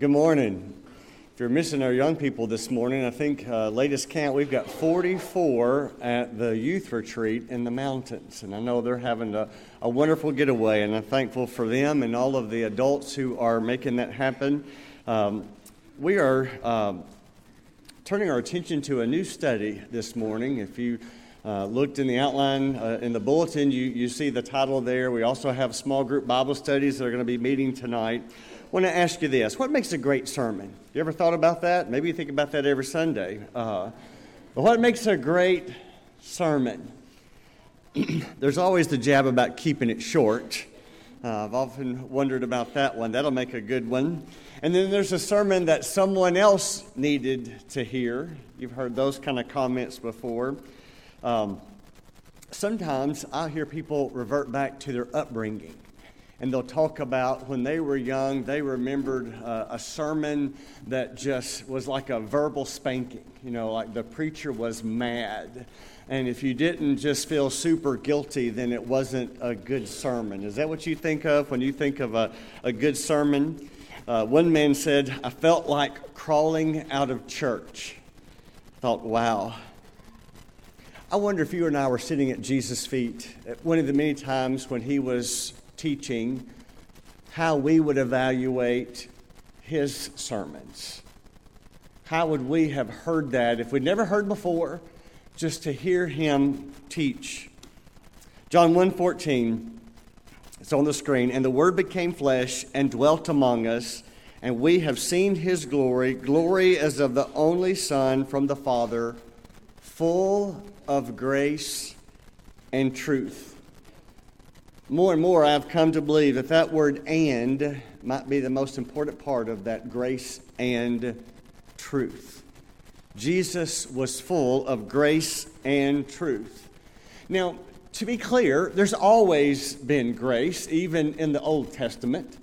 Good morning. If you're missing our young people this morning, I think uh, latest count we've got 44 at the youth retreat in the mountains, and I know they're having a, a wonderful getaway, and I'm thankful for them and all of the adults who are making that happen. Um, we are um, turning our attention to a new study this morning. If you uh, looked in the outline uh, in the bulletin, you, you see the title there. We also have small group Bible studies that are going to be meeting tonight want to ask you this What makes a great sermon? You ever thought about that? Maybe you think about that every Sunday. Uh, but what makes a great sermon? There's always the jab about keeping it short. Uh, I've often wondered about that one. That'll make a good one. And then there's a sermon that someone else needed to hear. You've heard those kind of comments before. Um, sometimes I hear people revert back to their upbringing and they'll talk about when they were young, they remembered uh, a sermon that just was like a verbal spanking. You know, like the preacher was mad. And if you didn't just feel super guilty, then it wasn't a good sermon. Is that what you think of when you think of a, a good sermon? Uh, one man said, I felt like crawling out of church. Thought, wow. I wonder if you and I were sitting at Jesus' feet at one of the many times when he was teaching how we would evaluate his sermons. How would we have heard that if we'd never heard before, just to hear him teach? John 1:14 it's on the screen and the word became flesh and dwelt among us and we have seen his glory glory as of the only son from the father full of grace and truth more and more, I've come to believe that that word and might be the most important part of that grace and truth. Jesus was full of grace and truth. Now, to be clear, there's always been grace, even in the Old Testament.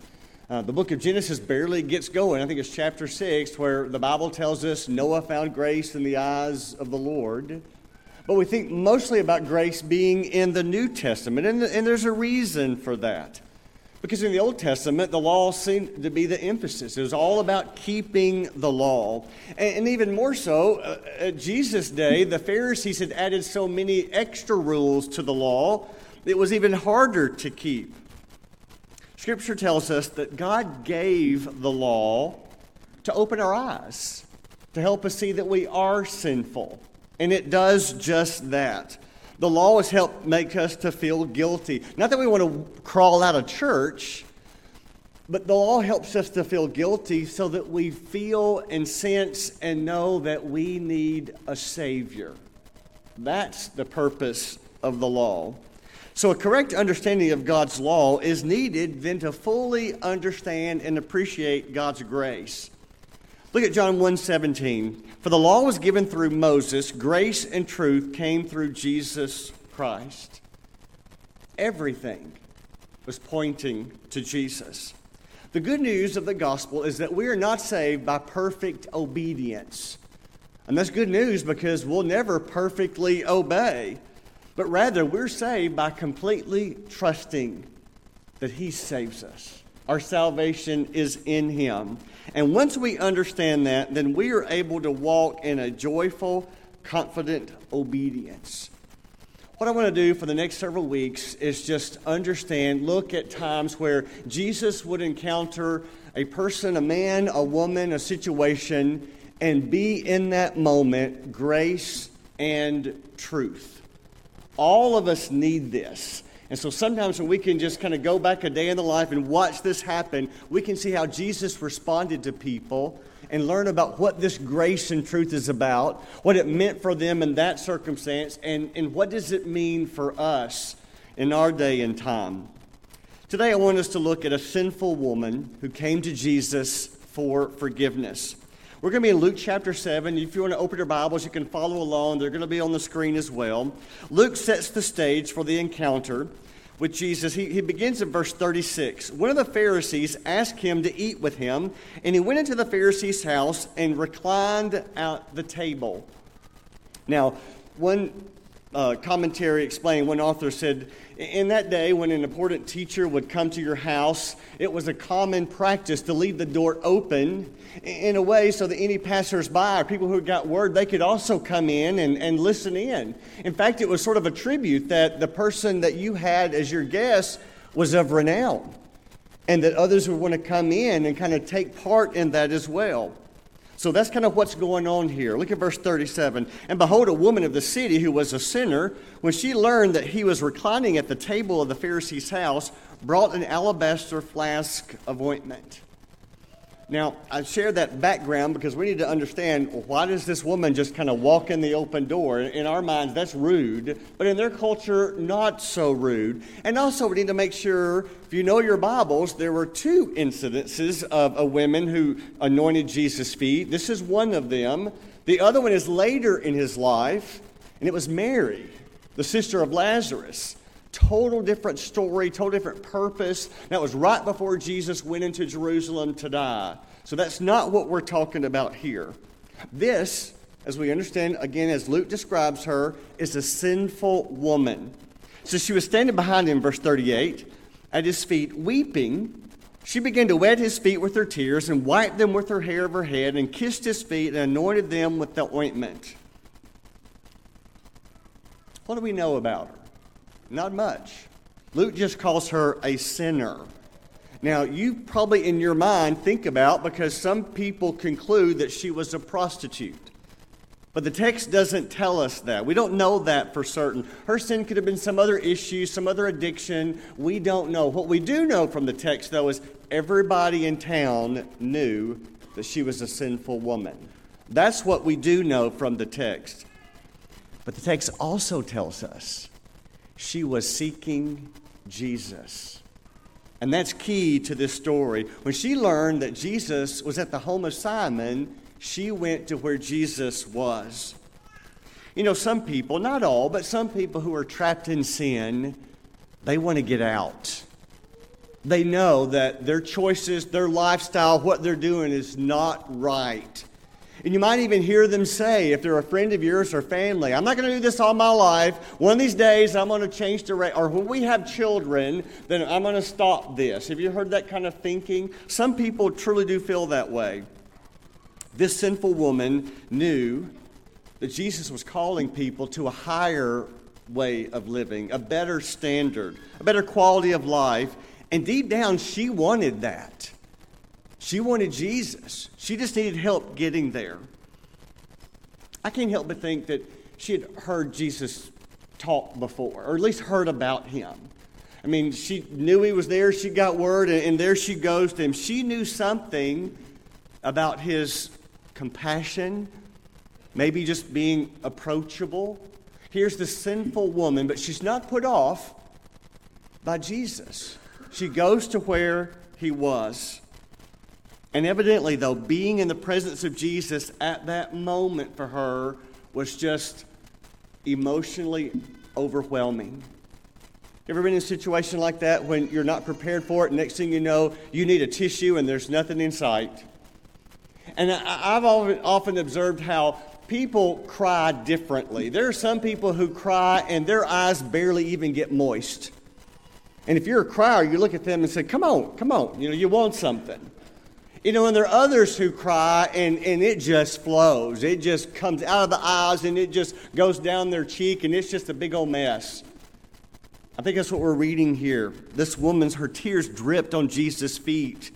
Uh, the book of Genesis barely gets going. I think it's chapter 6 where the Bible tells us Noah found grace in the eyes of the Lord. But we think mostly about grace being in the New Testament, and, and there's a reason for that. Because in the Old Testament, the law seemed to be the emphasis. It was all about keeping the law. And, and even more so, uh, at Jesus' day, the Pharisees had added so many extra rules to the law, it was even harder to keep. Scripture tells us that God gave the law to open our eyes, to help us see that we are sinful. And it does just that. The law has helped make us to feel guilty. Not that we want to crawl out of church, but the law helps us to feel guilty so that we feel and sense and know that we need a Savior. That's the purpose of the law. So, a correct understanding of God's law is needed then to fully understand and appreciate God's grace. Look at John 1:17. For the law was given through Moses, grace and truth came through Jesus Christ. Everything was pointing to Jesus. The good news of the gospel is that we are not saved by perfect obedience. And that's good news because we'll never perfectly obey. But rather, we're saved by completely trusting that He saves us. Our salvation is in Him. And once we understand that, then we are able to walk in a joyful, confident obedience. What I want to do for the next several weeks is just understand, look at times where Jesus would encounter a person, a man, a woman, a situation, and be in that moment grace and truth. All of us need this. And so sometimes when we can just kind of go back a day in the life and watch this happen, we can see how Jesus responded to people and learn about what this grace and truth is about, what it meant for them in that circumstance, and, and what does it mean for us in our day and time. Today, I want us to look at a sinful woman who came to Jesus for forgiveness. We're going to be in Luke chapter 7. If you want to open your Bibles, you can follow along. They're going to be on the screen as well. Luke sets the stage for the encounter with Jesus. He, he begins in verse 36. One of the Pharisees asked him to eat with him, and he went into the Pharisee's house and reclined at the table. Now, one uh, commentary explained, one author said, In that day, when an important teacher would come to your house, it was a common practice to leave the door open in a way so that any passersby or people who got word, they could also come in and, and listen in. In fact, it was sort of a tribute that the person that you had as your guest was of renown, and that others would want to come in and kind of take part in that as well. So that's kind of what's going on here. Look at verse 37. And behold, a woman of the city who was a sinner, when she learned that he was reclining at the table of the Pharisee's house, brought an alabaster flask of ointment. Now, I share that background because we need to understand why does this woman just kind of walk in the open door? In our minds, that's rude, but in their culture, not so rude. And also, we need to make sure, if you know your Bibles, there were two incidences of a woman who anointed Jesus' feet. This is one of them. The other one is later in his life, and it was Mary, the sister of Lazarus. Total different story, total different purpose. That was right before Jesus went into Jerusalem to die. So that's not what we're talking about here. This, as we understand, again, as Luke describes her, is a sinful woman. So she was standing behind him, verse 38, at his feet, weeping. She began to wet his feet with her tears and wiped them with her hair of her head and kissed his feet and anointed them with the ointment. What do we know about her? Not much. Luke just calls her a sinner. Now, you probably in your mind think about because some people conclude that she was a prostitute. But the text doesn't tell us that. We don't know that for certain. Her sin could have been some other issue, some other addiction. We don't know. What we do know from the text, though, is everybody in town knew that she was a sinful woman. That's what we do know from the text. But the text also tells us she was seeking Jesus. And that's key to this story. When she learned that Jesus was at the home of Simon, she went to where Jesus was. You know, some people, not all, but some people who are trapped in sin, they want to get out. They know that their choices, their lifestyle, what they're doing is not right. And you might even hear them say, if they're a friend of yours or family, I'm not going to do this all my life. One of these days, I'm going to change direction. Or when we have children, then I'm going to stop this. Have you heard that kind of thinking? Some people truly do feel that way. This sinful woman knew that Jesus was calling people to a higher way of living, a better standard, a better quality of life. And deep down, she wanted that. She wanted Jesus. She just needed help getting there. I can't help but think that she had heard Jesus talk before, or at least heard about him. I mean, she knew he was there. She got word, and, there she goes to him. She knew something about his compassion, maybe just being approachable. Here's the sinful woman, but she's not put off by Jesus. She goes to where he was. And evidently, though, being in the presence of Jesus at that moment for her was just emotionally overwhelming. Ever been in a situation like that when you're not prepared for it? Next thing you know, you need a tissue and there's nothing in sight. And I've often observed how people cry differently. There are some people who cry and their eyes barely even get moist. And if you're a crier, you look at them and say, Come on, come on, you know, you want something. You know, and there are others who cry and, and it just flows. It just comes out of the eyes and it just goes down their cheek and it's just a big old mess. I think that's what we're reading here. This woman's, her tears dripped on Jesus' feet.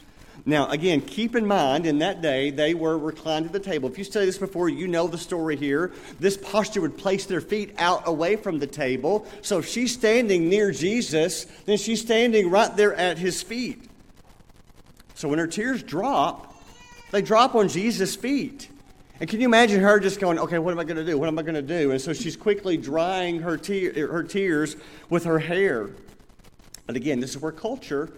Now, again, keep in mind, in that day, they were reclined at the table. If you studied this before, you know the story here. This posture would place their feet out away from the table. So if she's standing near Jesus, then she's standing right there at his feet. So when her tears drop, they drop on Jesus' feet. And can you imagine her just going, okay, what am I going to do? What am I going to do? And so she's quickly drying her, te- her tears with her hair. But again, this is where culture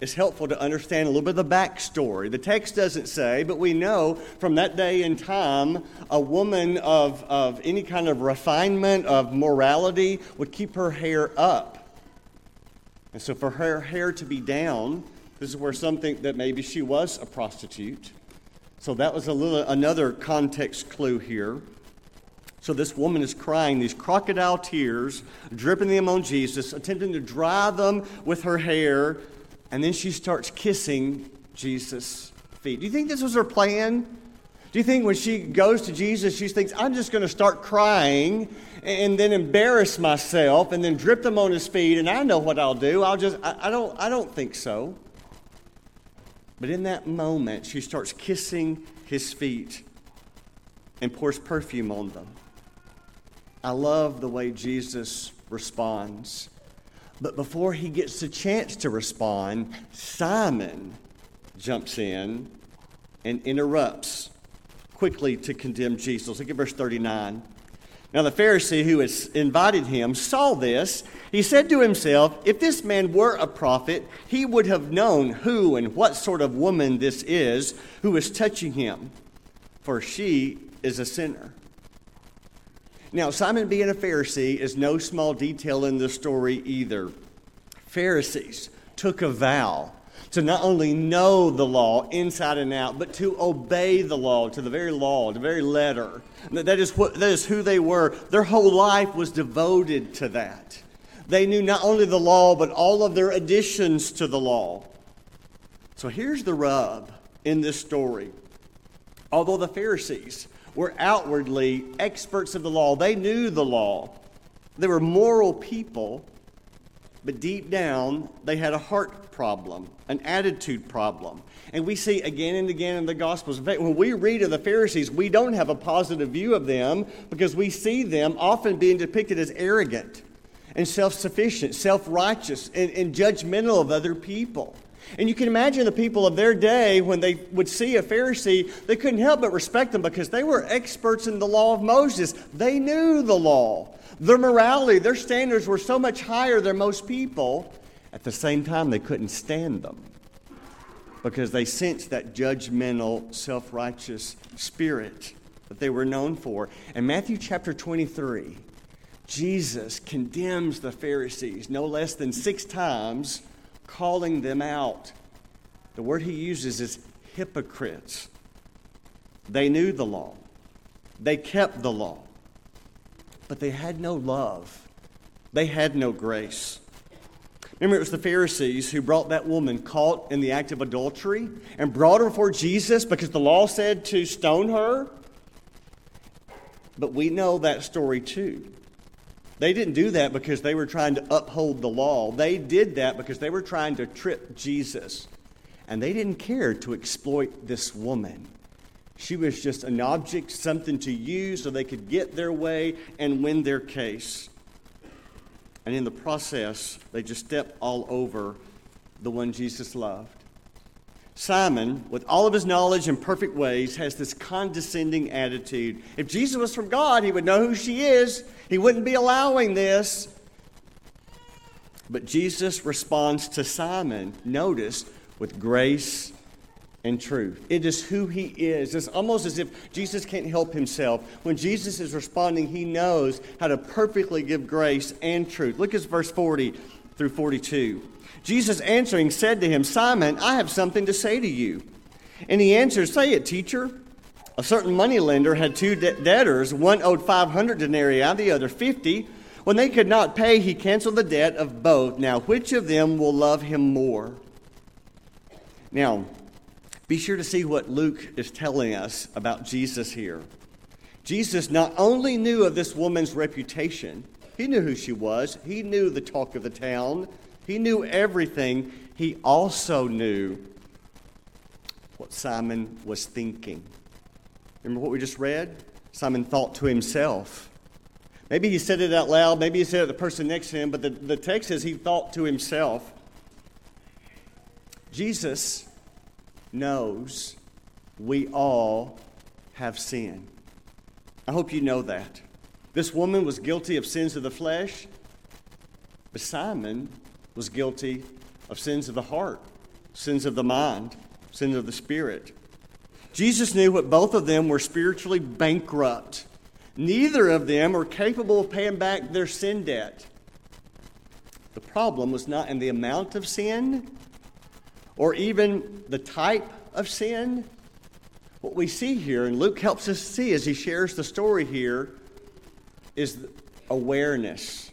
is helpful to understand a little bit of the backstory. The text doesn't say, but we know from that day and time, a woman of, of any kind of refinement, of morality, would keep her hair up. And so for her hair to be down, this is where some think that maybe she was a prostitute. So that was a little another context clue here. So this woman is crying these crocodile tears, dripping them on Jesus, attempting to dry them with her hair, and then she starts kissing Jesus' feet. Do you think this was her plan? Do you think when she goes to Jesus, she thinks, I'm just going to start crying and then embarrass myself and then drip them on his feet and I know what I'll do? I'll just, I, I don't, I don't think so. But in that moment, she starts kissing his feet and pours perfume on them. I love the way Jesus responds. But before he gets the chance to respond, Simon jumps in and interrupts quickly to condemn Jesus. Look at verse 39. Now, the Pharisee who had invited him saw this. He said to himself, If this man were a prophet, he would have known who and what sort of woman this is who is touching him, for she is a sinner. Now, Simon being a Pharisee is no small detail in this story either. Pharisees took a vow to not only know the law inside and out, but to obey the law to the very law, to the very letter. That is, what, that is who they were. Their whole life was devoted to that. They knew not only the law, but all of their additions to the law. So here's the rub in this story. Although the Pharisees were outwardly experts of the law, they knew the law, they were moral people, but deep down, they had a heart problem, an attitude problem. And we see again and again in the Gospels. When we read of the Pharisees, we don't have a positive view of them because we see them often being depicted as arrogant and self sufficient, self righteous, and, and judgmental of other people. And you can imagine the people of their day, when they would see a Pharisee, they couldn't help but respect them because they were experts in the law of Moses. They knew the law. Their morality, their standards were so much higher than most people. At the same time, they couldn't stand them because they sensed that judgmental, self righteous spirit that they were known for. In Matthew chapter 23, Jesus condemns the Pharisees no less than six times, calling them out. The word he uses is hypocrites. They knew the law, they kept the law, but they had no love, they had no grace. Remember, it was the Pharisees who brought that woman caught in the act of adultery and brought her before Jesus because the law said to stone her. But we know that story too. They didn't do that because they were trying to uphold the law. They did that because they were trying to trip Jesus. And they didn't care to exploit this woman. She was just an object, something to use so they could get their way and win their case. And in the process, they just stepped all over the one Jesus loved. Simon, with all of his knowledge and perfect ways, has this condescending attitude. If Jesus was from God, he would know who she is. He wouldn't be allowing this. But Jesus responds to Simon, notice, with grace and truth. It is who he is. It's almost as if Jesus can't help himself. When Jesus is responding, he knows how to perfectly give grace and truth. Look at verse 40 through 42. Jesus answering said to him, Simon, I have something to say to you. And he answered, Say it, teacher. A certain moneylender had two de- debtors. One owed 500 denarii, the other 50. When they could not pay, he canceled the debt of both. Now, which of them will love him more? Now, be sure to see what Luke is telling us about Jesus here. Jesus not only knew of this woman's reputation, he knew who she was, he knew the talk of the town, he knew everything. He also knew what Simon was thinking. Remember what we just read? Simon thought to himself. Maybe he said it out loud, maybe he said it to the person next to him, but the, the text says he thought to himself. Jesus knows we all have sin. I hope you know that. This woman was guilty of sins of the flesh, but Simon was guilty of sins of the heart, sins of the mind, sins of the spirit. Jesus knew what both of them were spiritually bankrupt. Neither of them were capable of paying back their sin debt. The problem was not in the amount of sin, or even the type of sin. What we see here, and Luke helps us see as he shares the story here, is awareness.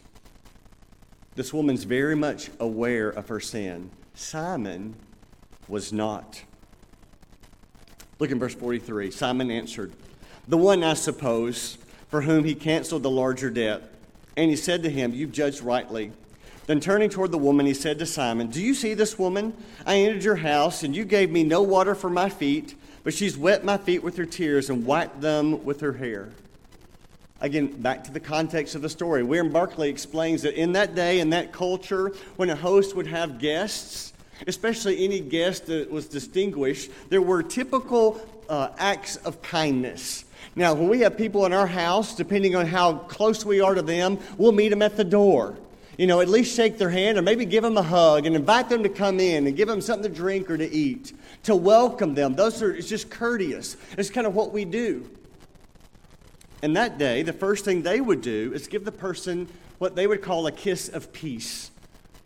This woman's very much aware of her sin. Simon was not. Look in verse 43. Simon answered, The one, I suppose, for whom he canceled the larger debt. And he said to him, You've judged rightly. Then turning toward the woman, he said to Simon, Do you see this woman? I entered your house, and you gave me no water for my feet, but she's wet my feet with her tears and wiped them with her hair. Again, back to the context of the story. William Barclay explains that in that day, in that culture, when a host would have guests, especially any guest that was distinguished, there were typical uh, acts of kindness. Now, when we have people in our house, depending on how close we are to them, we'll meet them at the door. You know, at least shake their hand or maybe give them a hug and invite them to come in and give them something to drink or to eat, to welcome them. Those are, it's just courteous. It's kind of what we do. And that day, the first thing they would do is give the person what they would call a kiss of peace.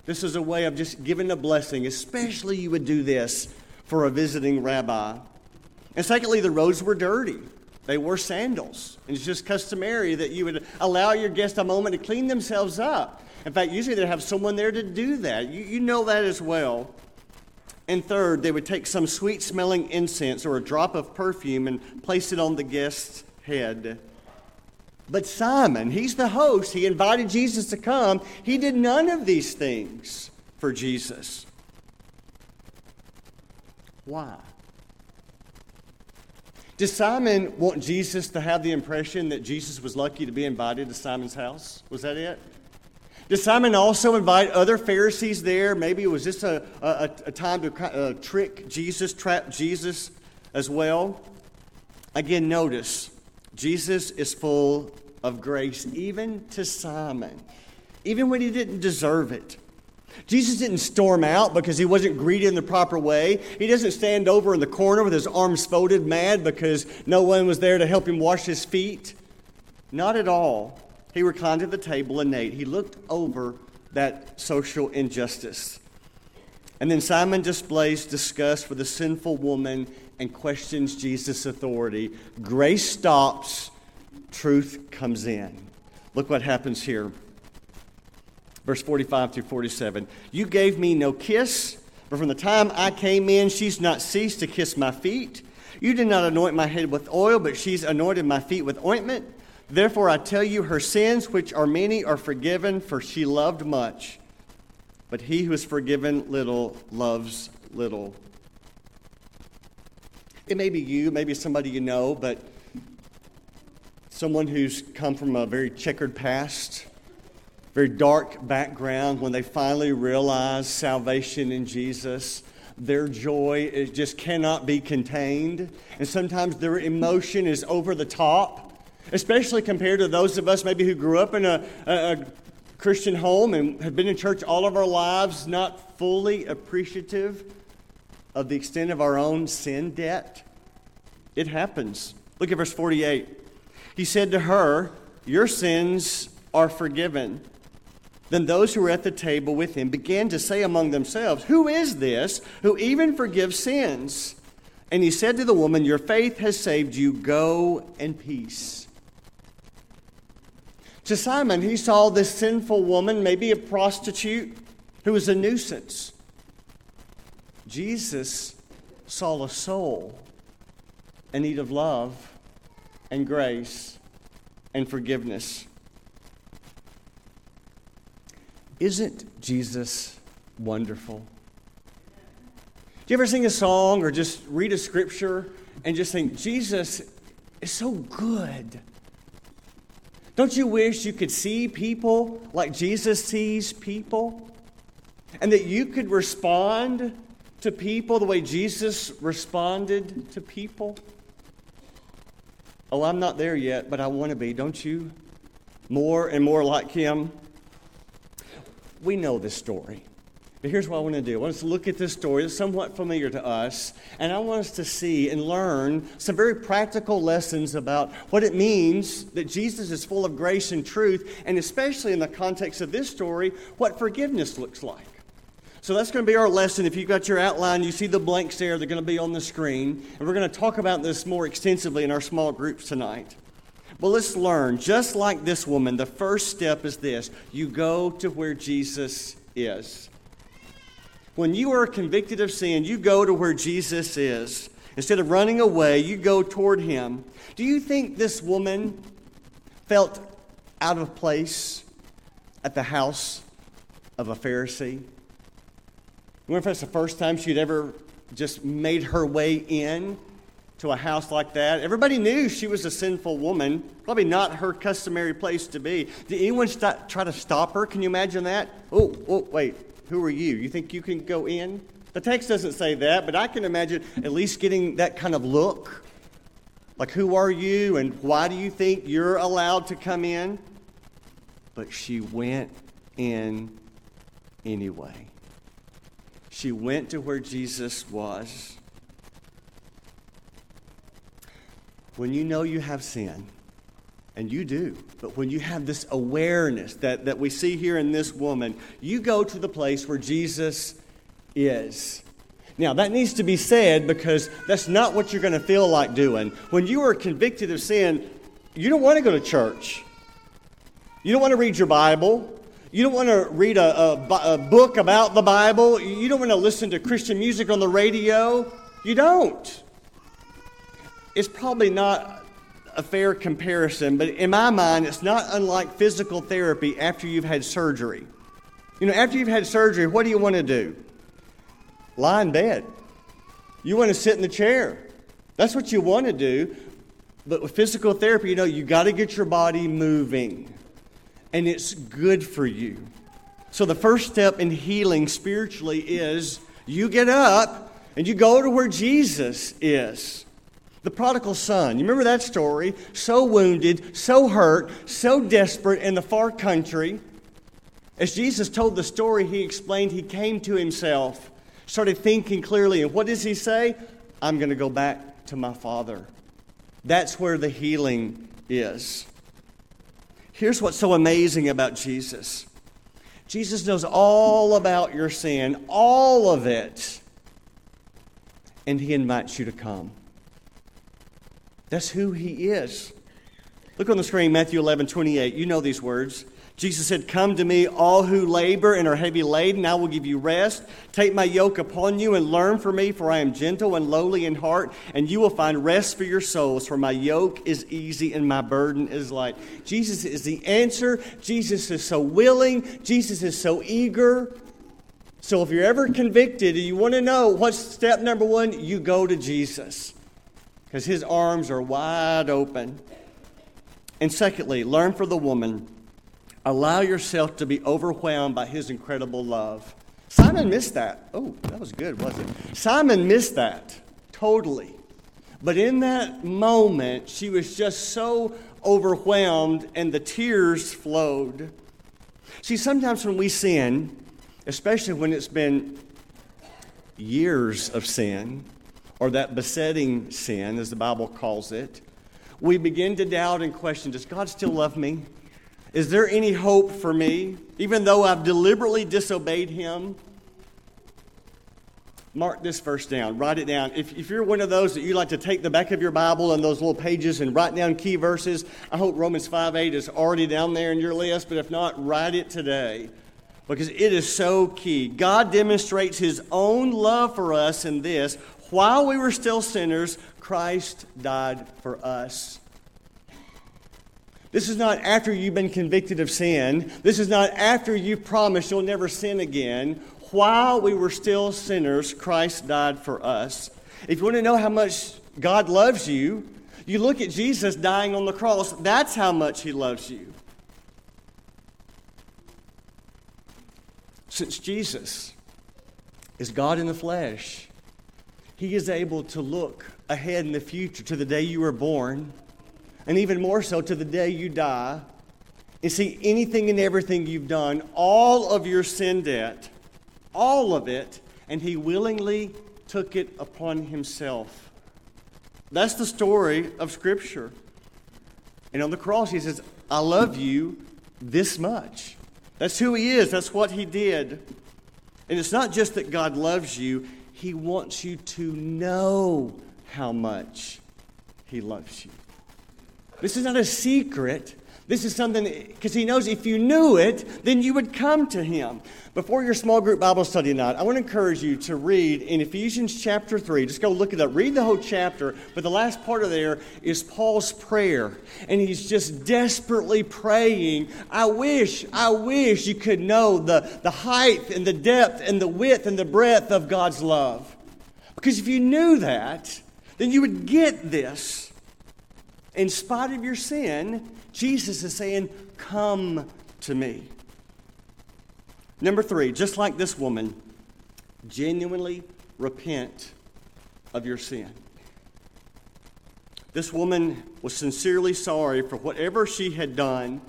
This is a way of just giving a blessing, especially you would do this for a visiting rabbi. And secondly, the roads were dirty. They wore sandals. And it's just customary that you would allow your guest a moment to clean themselves up. In fact, usually they have someone there to do that. You, you know that as well. And third, they would take some sweet smelling incense or a drop of perfume and place it on the guest's head. But Simon, he's the host. He invited Jesus to come. He did none of these things for Jesus. Why? Did Simon want Jesus to have the impression that Jesus was lucky to be invited to Simon's house? Was that it? Did Simon also invite other Pharisees there? Maybe it was just a, a, a time to uh, trick Jesus, trap Jesus as well. Again, notice Jesus is full of grace, even to Simon, even when he didn't deserve it. Jesus didn't storm out because he wasn't greeted in the proper way. He doesn't stand over in the corner with his arms folded, mad because no one was there to help him wash his feet. Not at all. He reclined at the table and ate. He looked over that social injustice. And then Simon displays disgust for the sinful woman and questions Jesus' authority. Grace stops, truth comes in. Look what happens here verse 45 through 47. You gave me no kiss, but from the time I came in, she's not ceased to kiss my feet. You did not anoint my head with oil, but she's anointed my feet with ointment. Therefore, I tell you, her sins, which are many, are forgiven, for she loved much. But he who is forgiven little loves little. It may be you, maybe somebody you know, but someone who's come from a very checkered past, very dark background, when they finally realize salvation in Jesus, their joy just cannot be contained. And sometimes their emotion is over the top, especially compared to those of us maybe who grew up in a, a, a Christian home and have been in church all of our lives, not fully appreciative of the extent of our own sin debt. It happens. Look at verse 48. He said to her, Your sins are forgiven. Then those who were at the table with him began to say among themselves, Who is this who even forgives sins? And he said to the woman, Your faith has saved you. Go in peace. To Simon, he saw this sinful woman, maybe a prostitute, who was a nuisance. Jesus saw a soul in need of love and grace and forgiveness. Isn't Jesus wonderful? Do you ever sing a song or just read a scripture and just think, Jesus is so good? Don't you wish you could see people like Jesus sees people? And that you could respond to people the way Jesus responded to people? Oh, I'm not there yet, but I want to be, don't you? More and more like him we know this story. But here's what I want to do. I want us to look at this story that's somewhat familiar to us, and I want us to see and learn some very practical lessons about what it means that Jesus is full of grace and truth, and especially in the context of this story, what forgiveness looks like. So that's going to be our lesson. If you've got your outline, you see the blanks there, they're going to be on the screen. And we're going to talk about this more extensively in our small groups tonight. But let's learn. Just like this woman, the first step is this you go to where Jesus is. When you are convicted of sin, you go to where Jesus is. Instead of running away, you go toward him. Do you think this woman felt out of place at the house of a Pharisee? You wonder if that's the first time she'd ever just made her way in to a house like that. Everybody knew she was a sinful woman, probably not her customary place to be. Did anyone st- try to stop her? Can you imagine that? Oh, oh, wait, who are you? You think you can go in? The text doesn't say that, but I can imagine at least getting that kind of look. Like, who are you and why do you think you're allowed to come in? But she went in anyway. She went to where Jesus was. When you know you have sin, and you do, but when you have this awareness that, that we see here in this woman, you go to the place where Jesus is. Now, that needs to be said because that's not what you're going to feel like doing. When you are convicted of sin, you don't want to go to church. You don't want to read your Bible. You don't want to read a, a, a, book about the Bible. You don't want to listen to Christian music on the radio. You don't. It's probably not a fair comparison, but in my mind, it's not unlike physical therapy after you've had surgery. You know, after you've had surgery, what do you want to do? Lie in bed. You want to sit in the chair. That's what you want to do. But with physical therapy, you know, you got to get your body moving and it's good for you. So, the first step in healing spiritually is you get up and you go to where Jesus is. The prodigal son, you remember that story? So wounded, so hurt, so desperate in the far country. As Jesus told the story, he explained he came to himself, started thinking clearly, and what does he say? I'm going to go back to my father. That's where the healing is. Here's what's so amazing about Jesus Jesus knows all about your sin, all of it, and he invites you to come. That's who he is. Look on the screen, Matthew 11, 28. You know these words. Jesus said, Come to me, all who labor and are heavy laden, I will give you rest. Take my yoke upon you and learn from me, for I am gentle and lowly in heart, and you will find rest for your souls, for my yoke is easy and my burden is light. Jesus is the answer. Jesus is so willing. Jesus is so eager. So if you're ever convicted and you want to know what's step number one, you go to Jesus, because his arms are wide open. And secondly, learn from the woman Allow yourself to be overwhelmed by his incredible love. Simon missed that. Oh, that was good, wasn't it? Simon missed that totally. But in that moment, she was just so overwhelmed and the tears flowed. See, sometimes when we sin, especially when it's been years of sin, or that besetting sin, as the Bible calls it, we begin to doubt and question Does God still love me? Is there any hope for me, even though I've deliberately disobeyed him? Mark this verse down, write it down. If, if you're one of those that you like to take the back of your Bible and those little pages and write down key verses, I hope Romans 5 8 is already down there in your list, but if not, write it today because it is so key. God demonstrates his own love for us in this while we were still sinners, Christ died for us. This is not after you've been convicted of sin. This is not after you've promised you'll never sin again. While we were still sinners, Christ died for us. If you want to know how much God loves you, you look at Jesus dying on the cross. That's how much he loves you. Since Jesus is God in the flesh, he is able to look ahead in the future to the day you were born and even more so to the day you die, and see anything and everything you've done, all of your sin debt, all of it, and He willingly took it upon Himself. That's the story of Scripture. And on the cross, He says, I love you this much. That's who He is, that's what He did. And it's not just that God loves you, He wants you to know how much He loves you. This is not a secret. This is something because he knows if you knew it, then you would come to him. Before your small group Bible study tonight, I want to encourage you to read in Ephesians chapter 3. Just go look it up. Read the whole chapter, but the last part of there is Paul's prayer. And he's just desperately praying, I wish, I wish you could know the, the height and the depth and the width and the breadth of God's love. Because if you knew that, then you would get this. In spite of your sin, Jesus is saying, Come to me. Number three, just like this woman, genuinely repent of your sin. This woman was sincerely sorry for whatever she had done.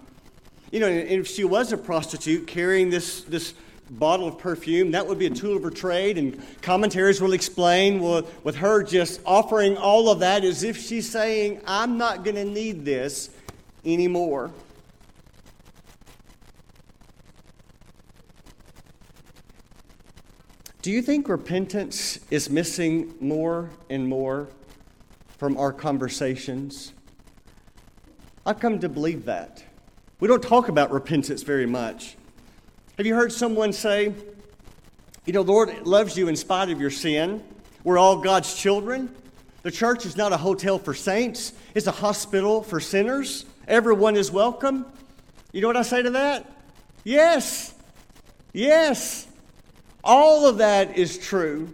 You know, if she was a prostitute carrying this, this bottle of perfume, that would be a tool of her trade. And commentaries will explain with, with her just offering all of that as if she's saying, I'm not going to need this anymore. Do you think repentance is missing more and more from our conversations? I've come to believe that. We don't talk about repentance very much. Have you heard someone say, you know, the Lord loves you in spite of your sin? We're all God's children. The church is not a hotel for saints, it's a hospital for sinners. Everyone is welcome. You know what I say to that? Yes. Yes. All of that is true.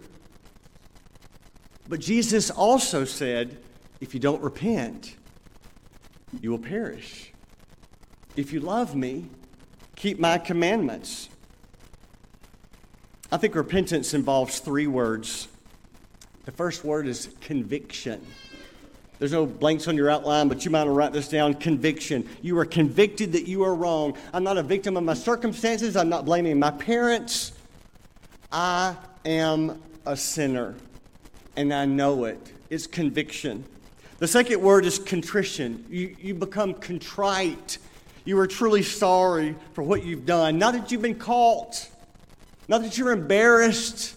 But Jesus also said, if you don't repent, you will perish. If you love me, keep my commandments. I think repentance involves three words. The first word is conviction. There's no blanks on your outline, but you might write this down conviction. You are convicted that you are wrong. I'm not a victim of my circumstances. I'm not blaming my parents. I am a sinner, and I know it. It's conviction. The second word is contrition. You, you become contrite. You are truly sorry for what you've done. Not that you've been caught, not that you're embarrassed.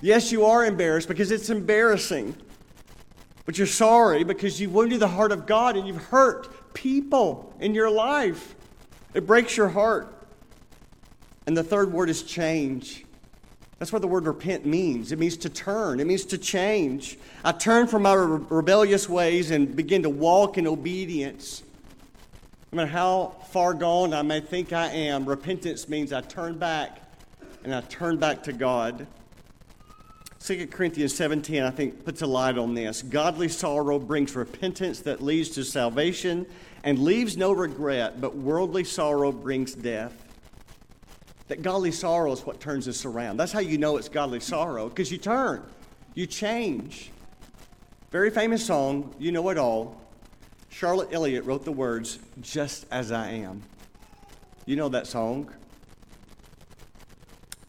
Yes, you are embarrassed because it's embarrassing. But you're sorry because you've wounded the heart of God and you've hurt people in your life. It breaks your heart. And the third word is change. That's what the word repent means. It means to turn, it means to change. I turn from my re- rebellious ways and begin to walk in obedience. No matter how far gone I may think I am, repentance means I turn back and I turn back to God. 2 Corinthians 17, I think, puts a light on this. Godly sorrow brings repentance that leads to salvation and leaves no regret, but worldly sorrow brings death. That godly sorrow is what turns us around. That's how you know it's godly sorrow, because you turn, you change. Very famous song, you know it all. Charlotte Elliott wrote the words, Just as I am. You know that song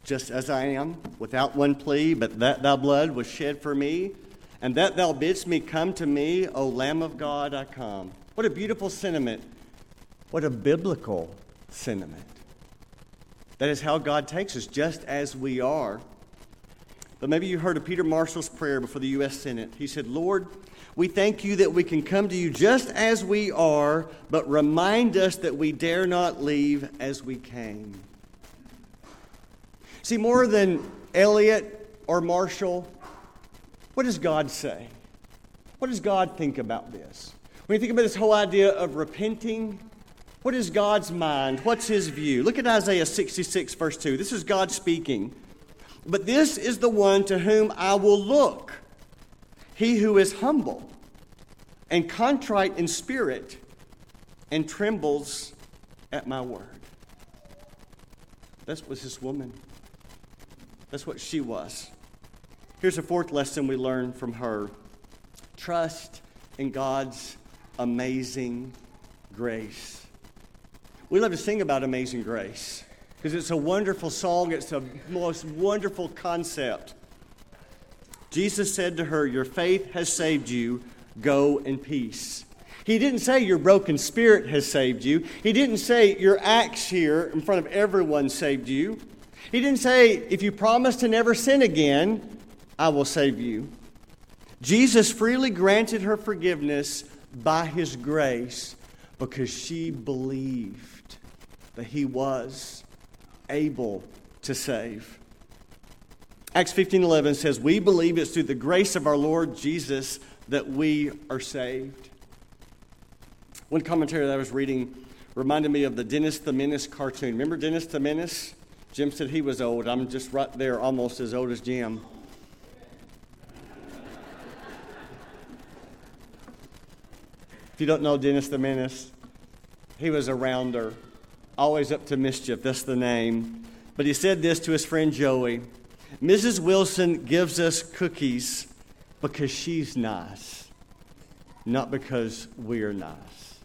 just as I am, without one plea, but that thy blood was shed for me, and that thou bidst me come to me, O Lamb of God, I come. What a beautiful sentiment. What a biblical sentiment. That is how God takes us, just as we are. But maybe you heard of Peter Marshall's prayer before the U.S. Senate. He said, Lord, we thank you that we can come to you just as we are, but remind us that we dare not leave as we came. See, more than Elliott or Marshall, what does God say? What does God think about this? When you think about this whole idea of repenting, what is God's mind? What's his view? Look at Isaiah 66, verse 2. This is God speaking. But this is the one to whom I will look, he who is humble and contrite in spirit and trembles at my word. That was this woman. That's what she was. Here's a fourth lesson we learn from her trust in God's amazing grace. We love to sing about amazing grace because it's a wonderful song, it's the most wonderful concept. Jesus said to her, Your faith has saved you. Go in peace. He didn't say your broken spirit has saved you. He didn't say your acts here in front of everyone saved you. He didn't say, if you promise to never sin again, I will save you. Jesus freely granted her forgiveness by his grace because she believed that he was able to save. Acts 15:11 says, "We believe it's through the grace of our Lord Jesus that we are saved." One commentary that I was reading reminded me of the Dennis the Menace cartoon. Remember Dennis the Menace? Jim said he was old. I'm just right there, almost as old as Jim. If you don't know Dennis the Menace, he was a rounder, always up to mischief. That's the name. But he said this to his friend Joey Mrs. Wilson gives us cookies because she's nice, not because we're nice.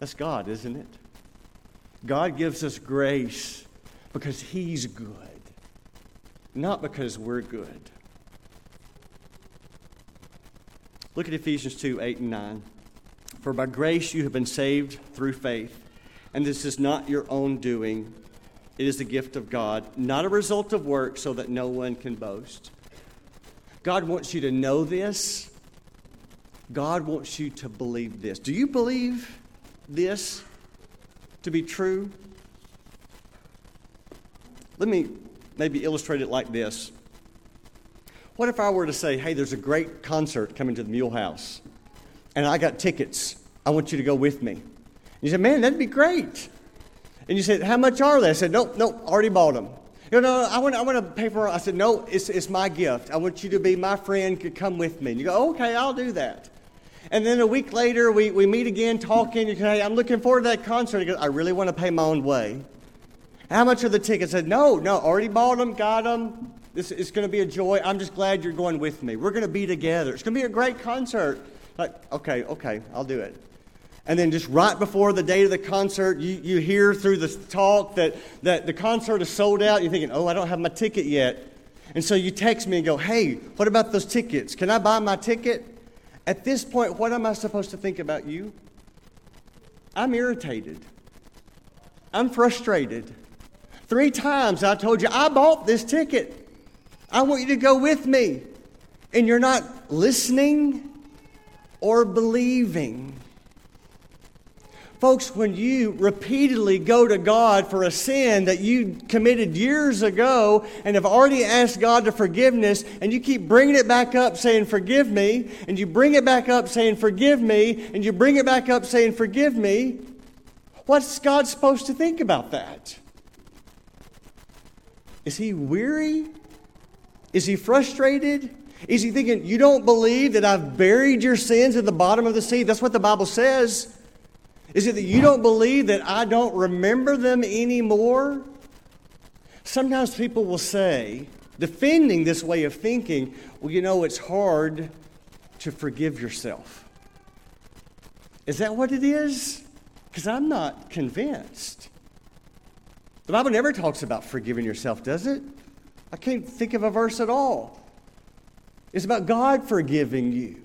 That's God, isn't it? God gives us grace because He's good, not because we're good. Look at Ephesians 2 8 and 9. For by grace you have been saved through faith, and this is not your own doing. It is the gift of God, not a result of work, so that no one can boast. God wants you to know this. God wants you to believe this. Do you believe this to be true? Let me maybe illustrate it like this. What if I were to say, hey, there's a great concert coming to the Mule House, and I got tickets. I want you to go with me. And you said, man, that'd be great. And you said, how much are they? I said, nope, nope, already bought them. You know, I want, I want to pay for it. I said, no, it's, it's my gift. I want you to be my friend, could come with me. And you go, okay, I'll do that. And then a week later, we, we meet again talking. You hey, I'm looking forward to that concert. He goes, I really want to pay my own way. How much are the tickets? I said, no, no, already bought them, got them. This is going to be a joy. I'm just glad you're going with me. We're going to be together. It's going to be a great concert. Like, okay, okay, I'll do it. And then just right before the date of the concert, you, you hear through the talk that, that the concert is sold out. You're thinking, oh, I don't have my ticket yet. And so you text me and go, hey, what about those tickets? Can I buy my ticket? At this point, what am I supposed to think about you? I'm irritated. I'm frustrated. Three times I told you, I bought this ticket. I want you to go with me. And you're not listening or believing. Folks, when you repeatedly go to God for a sin that you committed years ago and have already asked God to forgiveness, and you keep bringing it back up saying, Forgive me, and you bring it back up saying, Forgive me, and you bring it back up saying, Forgive me, what's God supposed to think about that? Is he weary is he frustrated? Is he thinking, You don't believe that I've buried your sins at the bottom of the sea? That's what the Bible says. Is it that you don't believe that I don't remember them anymore? Sometimes people will say, defending this way of thinking, well, you know, it's hard to forgive yourself. Is that what it is? Because I'm not convinced. The Bible never talks about forgiving yourself, does it? I can't think of a verse at all. It's about God forgiving you.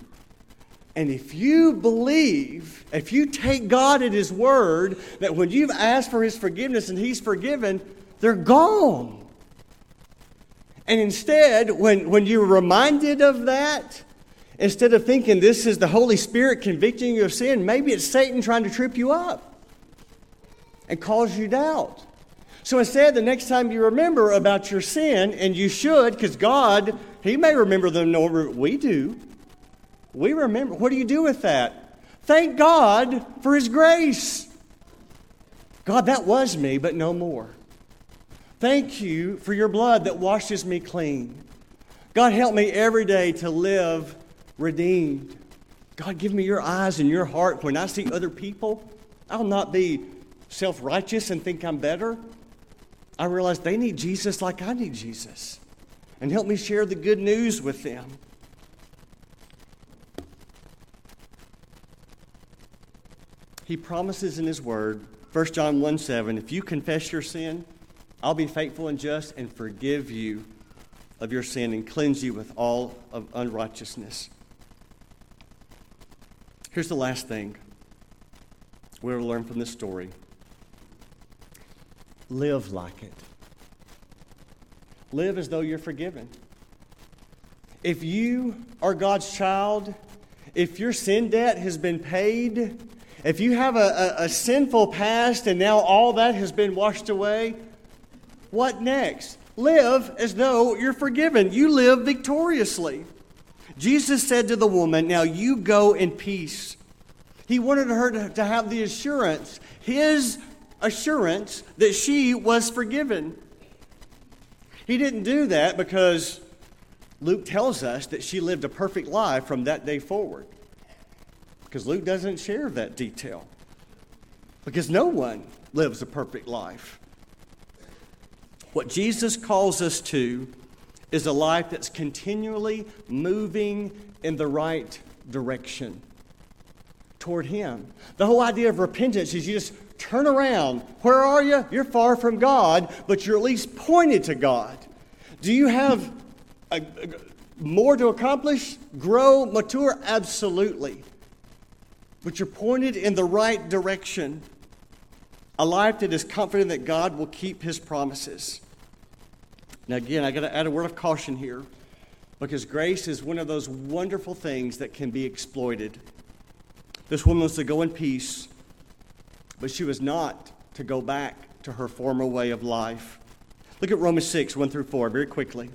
And if you believe, if you take God at His word, that when you've asked for His forgiveness and He's forgiven, they're gone. And instead, when, when you're reminded of that, instead of thinking this is the Holy Spirit convicting you of sin, maybe it's Satan trying to trip you up and cause you doubt. So instead, the next time you remember about your sin, and you should, because God, He may remember them, no, we do. We remember. What do you do with that? Thank God for His grace. God, that was me, but no more. Thank you for your blood that washes me clean. God, help me every day to live redeemed. God, give me your eyes and your heart when I see other people. I'll not be self righteous and think I'm better. I realize they need Jesus like I need Jesus. And help me share the good news with them. He promises in His Word, 1 John 1 7, if you confess your sin, I'll be faithful and just and forgive you of your sin and cleanse you with all of unrighteousness. Here's the last thing we'll learn from this story live like it. Live as though you're forgiven. If you are God's child if your sin debt has been paid, if you have a, a, a sinful past and now all that has been washed away, what next? Live as though you're forgiven. You live victoriously. Jesus said to the woman, Now you go in peace. He wanted her to, to have the assurance, his assurance, that she was forgiven. He didn't do that because Luke tells us that she lived a perfect life from that day forward. Because Luke doesn't share that detail. Because no one lives a perfect life. What Jesus calls us to is a life that's continually moving in the right direction toward Him. The whole idea of repentance is you just turn around. Where are you? You're far from God, but you're at least pointed to God. Do you have a, a, more to accomplish? Grow, mature? Absolutely. But you're pointed in the right direction. A life that is confident that God will keep His promises. Now, again, I got to add a word of caution here because grace is one of those wonderful things that can be exploited. This woman was to go in peace, but she was not to go back to her former way of life. Look at Romans 6, 1 through 4, very quickly.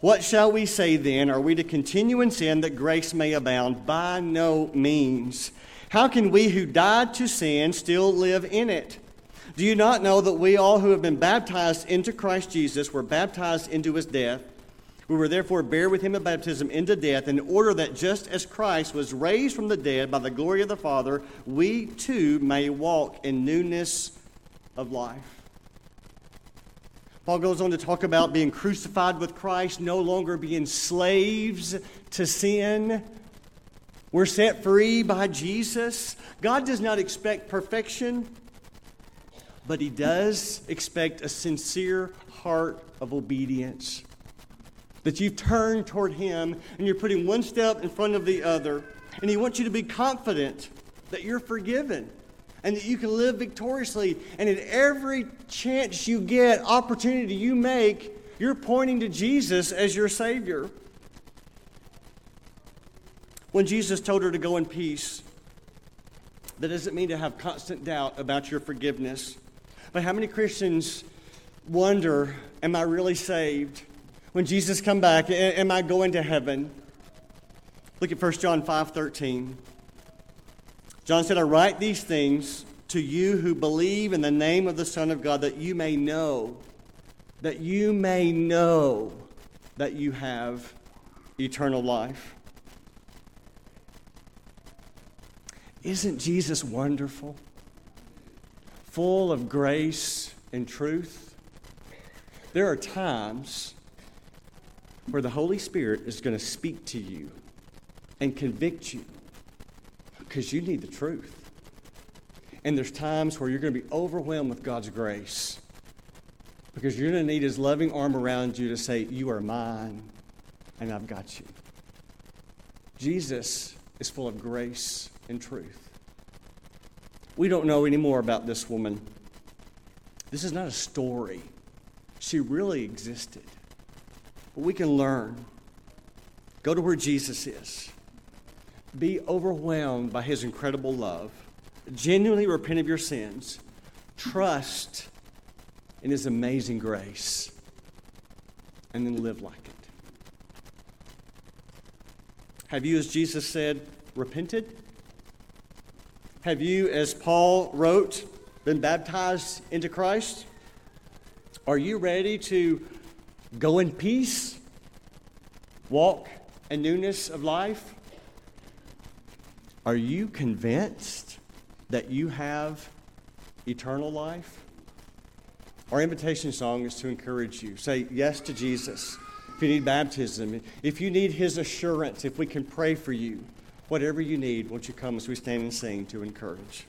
What shall we say then? Are we to continue in sin that grace may abound? By no means. How can we who died to sin still live in it? Do you not know that we all who have been baptized into Christ Jesus were baptized into his death? We were therefore buried with him in baptism into death, in order that just as Christ was raised from the dead by the glory of the Father, we too may walk in newness of life. Paul goes on to talk about being crucified with Christ, no longer being slaves to sin. We're set free by Jesus. God does not expect perfection but he does expect a sincere heart of obedience. That you've turned toward him and you're putting one step in front of the other. And he wants you to be confident that you're forgiven and that you can live victoriously. And at every chance you get, opportunity you make, you're pointing to Jesus as your Savior. When Jesus told her to go in peace, that doesn't mean to have constant doubt about your forgiveness. But how many Christians wonder, am I really saved? When Jesus come back, am I going to heaven? Look at 1 John 5 13. John said, I write these things to you who believe in the name of the Son of God, that you may know, that you may know that you have eternal life. Isn't Jesus wonderful? full of grace and truth, there are times where the Holy Spirit is going to speak to you and convict you because you need the truth. And there's times where you're going to be overwhelmed with God's grace because you're going to need His loving arm around you to say, You are mine and I've got you. Jesus is full of grace and truth. We don't know any more about this woman. This is not a story. She really existed. But we can learn. Go to where Jesus is. Be overwhelmed by his incredible love. Genuinely repent of your sins. Trust in his amazing grace. And then live like it. Have you, as Jesus said, repented? Have you, as Paul wrote, been baptized into Christ? Are you ready to go in peace, walk in newness of life? Are you convinced that you have eternal life? Our invitation song is to encourage you. Say yes to Jesus. If you need baptism, if you need his assurance, if we can pray for you. Whatever you need, won't you come as we stand and sing to encourage?